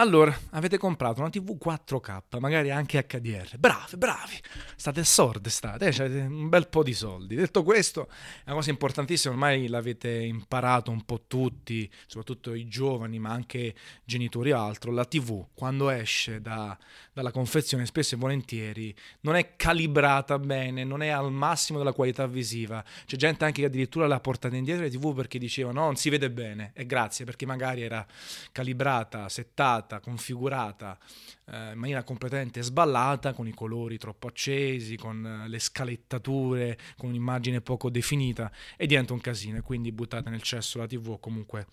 Allora, avete comprato una TV 4K, magari anche HDR. Bravi, bravi. State sordi, state, eh? avete un bel po' di soldi. Detto questo, è una cosa importantissima, ormai l'avete imparato un po' tutti, soprattutto i giovani, ma anche genitori e altro. La TV, quando esce da, dalla confezione, spesso e volentieri non è calibrata bene, non è al massimo della qualità visiva. C'è gente anche che addirittura l'ha portata indietro la TV perché diceva no, non si vede bene. E grazie, perché magari era calibrata, settata configurata eh, in maniera completamente sballata, con i colori troppo accesi, con eh, le scalettature, con un'immagine poco definita e diventa un casino quindi buttate nel cesso la TV o comunque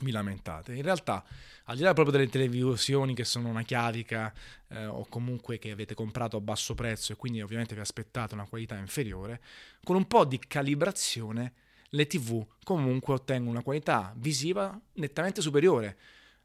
vi lamentate. In realtà, al di là proprio delle televisioni che sono una chiavica eh, o comunque che avete comprato a basso prezzo e quindi ovviamente vi aspettate una qualità inferiore, con un po' di calibrazione le TV comunque ottengono una qualità visiva nettamente superiore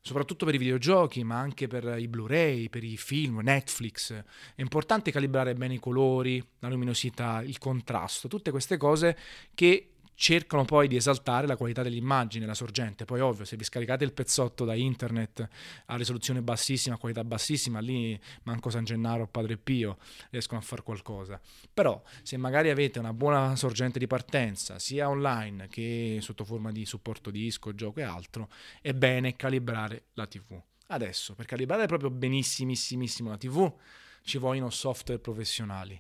soprattutto per i videogiochi, ma anche per i Blu-ray, per i film, Netflix. È importante calibrare bene i colori, la luminosità, il contrasto, tutte queste cose che cercano poi di esaltare la qualità dell'immagine, la sorgente. Poi ovvio, se vi scaricate il pezzotto da internet a risoluzione bassissima, a qualità bassissima, lì manco San Gennaro o Padre Pio riescono a fare qualcosa. Però se magari avete una buona sorgente di partenza, sia online che sotto forma di supporto disco, gioco e altro, è bene calibrare la TV. Adesso, per calibrare proprio benissimissimo la TV, ci vogliono software professionali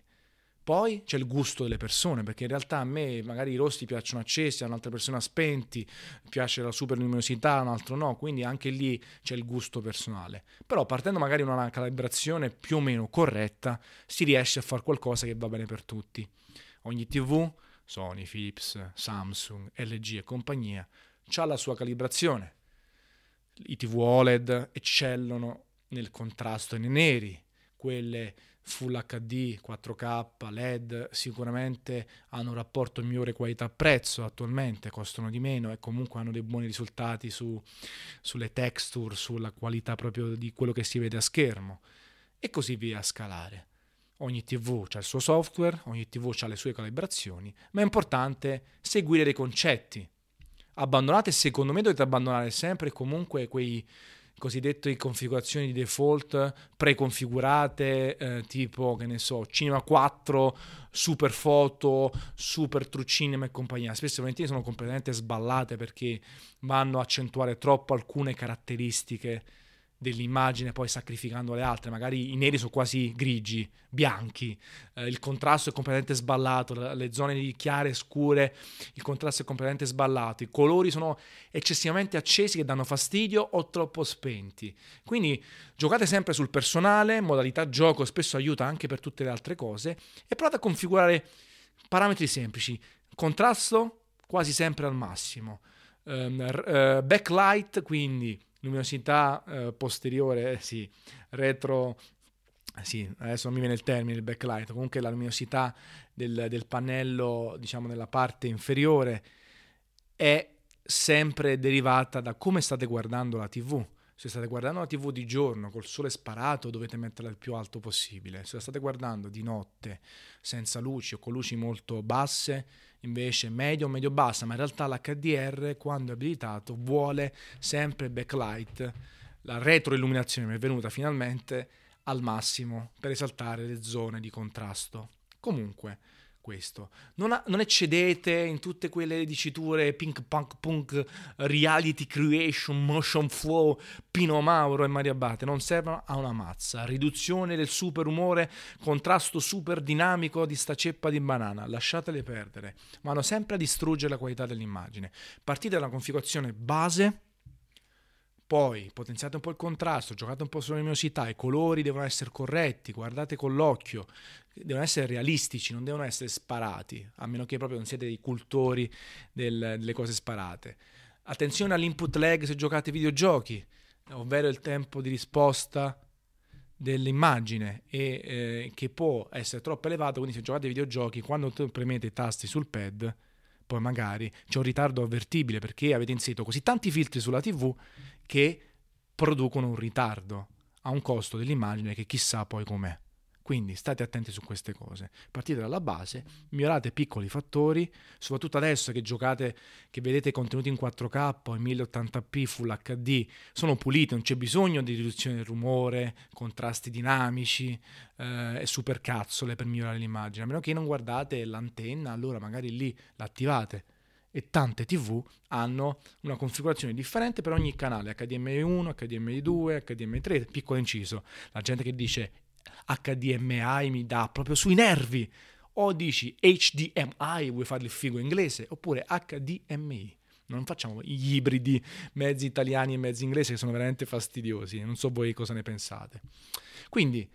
poi c'è il gusto delle persone, perché in realtà a me magari i rossi piacciono accesi, a un'altra persona spenti, piace la super luminosità, a un altro no, quindi anche lì c'è il gusto personale. Però partendo magari da una calibrazione più o meno corretta, si riesce a fare qualcosa che va bene per tutti. Ogni TV, Sony, Philips, Samsung, LG e compagnia, ha la sua calibrazione. I TV OLED eccellono nel contrasto nei neri, quelle Full HD, 4K, LED sicuramente hanno un rapporto migliore qualità-prezzo attualmente, costano di meno e comunque hanno dei buoni risultati su, sulle texture, sulla qualità proprio di quello che si vede a schermo e così via a scalare. Ogni TV ha il suo software, ogni TV ha le sue calibrazioni, ma è importante seguire dei concetti. Abbandonate, secondo me dovete abbandonare sempre comunque quei cosiddette configurazioni di default preconfigurate, eh, tipo che ne so, Cinema 4, super foto, super true cinema e compagnia. Spesso e volentieri sono completamente sballate perché vanno a accentuare troppo alcune caratteristiche dell'immagine poi sacrificando le altre, magari i neri sono quasi grigi, bianchi, eh, il contrasto è completamente sballato, le zone chiare e scure, il contrasto è completamente sballato, i colori sono eccessivamente accesi che danno fastidio o troppo spenti. Quindi giocate sempre sul personale, modalità gioco spesso aiuta anche per tutte le altre cose e provate a configurare parametri semplici, contrasto quasi sempre al massimo, um, uh, backlight quindi luminosità eh, posteriore, sì, retro, sì, adesso non mi viene il termine, il backlight, comunque la luminosità del, del pannello, diciamo, nella parte inferiore è sempre derivata da come state guardando la TV. Se state guardando la TV di giorno col sole sparato dovete metterla il più alto possibile. Se la state guardando di notte senza luci o con luci molto basse, invece medio o medio bassa, ma in realtà l'HDR quando è abilitato vuole sempre backlight. La retroilluminazione mi è venuta finalmente al massimo per esaltare le zone di contrasto. Comunque, questo. Non, ha, non, eccedete in tutte quelle diciture pink punk punk, reality creation, motion flow, Pino Mauro e Maria Abate, non servono a una mazza. Riduzione del super umore, contrasto super dinamico di sta ceppa di banana, lasciatele perdere. Vanno sempre a distruggere la qualità dell'immagine. Partite dalla configurazione base poi potenziate un po' il contrasto, giocate un po' sulla luminosità, i colori devono essere corretti, guardate con l'occhio, devono essere realistici, non devono essere sparati, a meno che proprio non siete dei cultori del, delle cose sparate. Attenzione all'input lag se giocate videogiochi, ovvero il tempo di risposta dell'immagine e eh, che può essere troppo elevato, quindi se giocate videogiochi, quando premete i tasti sul pad, poi magari c'è un ritardo avvertibile perché avete inserito così tanti filtri sulla TV che producono un ritardo a un costo dell'immagine che chissà poi com'è. Quindi state attenti su queste cose. Partite dalla base, migliorate piccoli fattori, soprattutto adesso che giocate, che vedete contenuti in 4K o in 1080p Full HD, sono puliti, non c'è bisogno di riduzione del rumore, contrasti dinamici eh, e supercazzole per migliorare l'immagine. A meno che non guardate l'antenna, allora magari lì l'attivate e tante TV hanno una configurazione differente per ogni canale, HDMI 1, HDMI 2, HDMI 3, piccolo inciso. La gente che dice HDMI mi dà proprio sui nervi. O dici HDMI, vuoi fare il figo inglese, oppure HDMI. Non facciamo gli ibridi mezzi italiani e mezzi inglesi che sono veramente fastidiosi. Non so voi cosa ne pensate. Quindi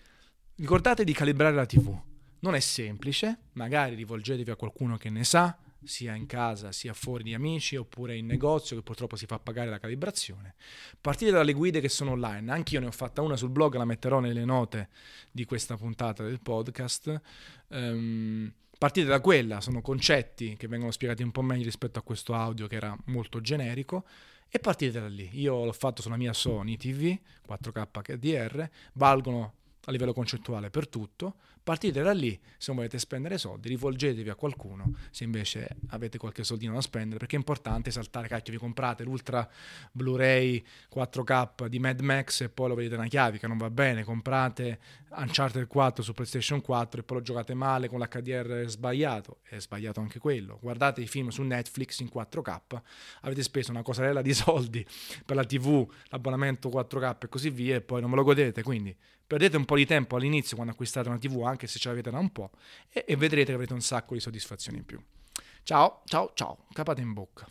ricordate di calibrare la TV. Non è semplice, magari rivolgetevi a qualcuno che ne sa, sia in casa sia fuori di amici oppure in negozio che purtroppo si fa pagare la calibrazione. Partite dalle guide che sono online, anche io ne ho fatta una sul blog, la metterò nelle note di questa puntata del podcast. Um, partite da quella, sono concetti che vengono spiegati un po' meglio rispetto a questo audio che era molto generico e partite da lì. Io l'ho fatto sulla mia Sony TV 4K HDR, valgono a livello concettuale per tutto, partite da lì, se non volete spendere soldi, rivolgetevi a qualcuno, se invece avete qualche soldino da spendere, perché è importante saltare, cacchio, vi comprate l'Ultra Blu-ray 4K di Mad Max e poi lo vedete una chiavica, non va bene, comprate Uncharted 4 su PlayStation 4 e poi lo giocate male con l'HDR sbagliato, è sbagliato anche quello, guardate i film su Netflix in 4K, avete speso una cosarella di soldi per la TV, l'abbonamento 4K e così via e poi non ve lo godete, quindi perdete un po' di tempo all'inizio quando acquistate una TV, anche se ce l'avete da un po', e, e vedrete che avrete un sacco di soddisfazioni in più. Ciao, ciao, ciao, capate in bocca.